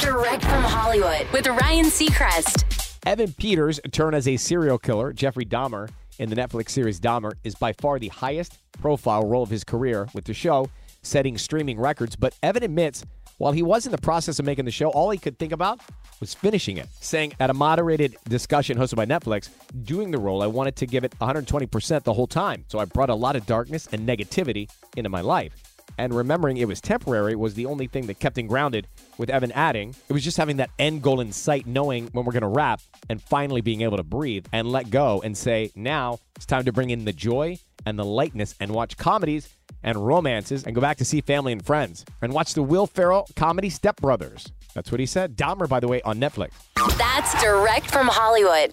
Direct from Hollywood with Ryan Seacrest. Evan Peters' turn as a serial killer, Jeffrey Dahmer, in the Netflix series Dahmer, is by far the highest profile role of his career, with the show setting streaming records. But Evan admits while he was in the process of making the show, all he could think about was finishing it, saying at a moderated discussion hosted by Netflix, doing the role, I wanted to give it 120% the whole time. So I brought a lot of darkness and negativity into my life. And remembering it was temporary was the only thing that kept him grounded, with Evan adding, it was just having that end goal in sight, knowing when we're going to wrap, and finally being able to breathe and let go and say, now it's time to bring in the joy and the lightness and watch comedies and romances and go back to see family and friends and watch the Will Ferrell comedy Step Brothers. That's what he said. Dahmer, by the way, on Netflix. That's direct from Hollywood.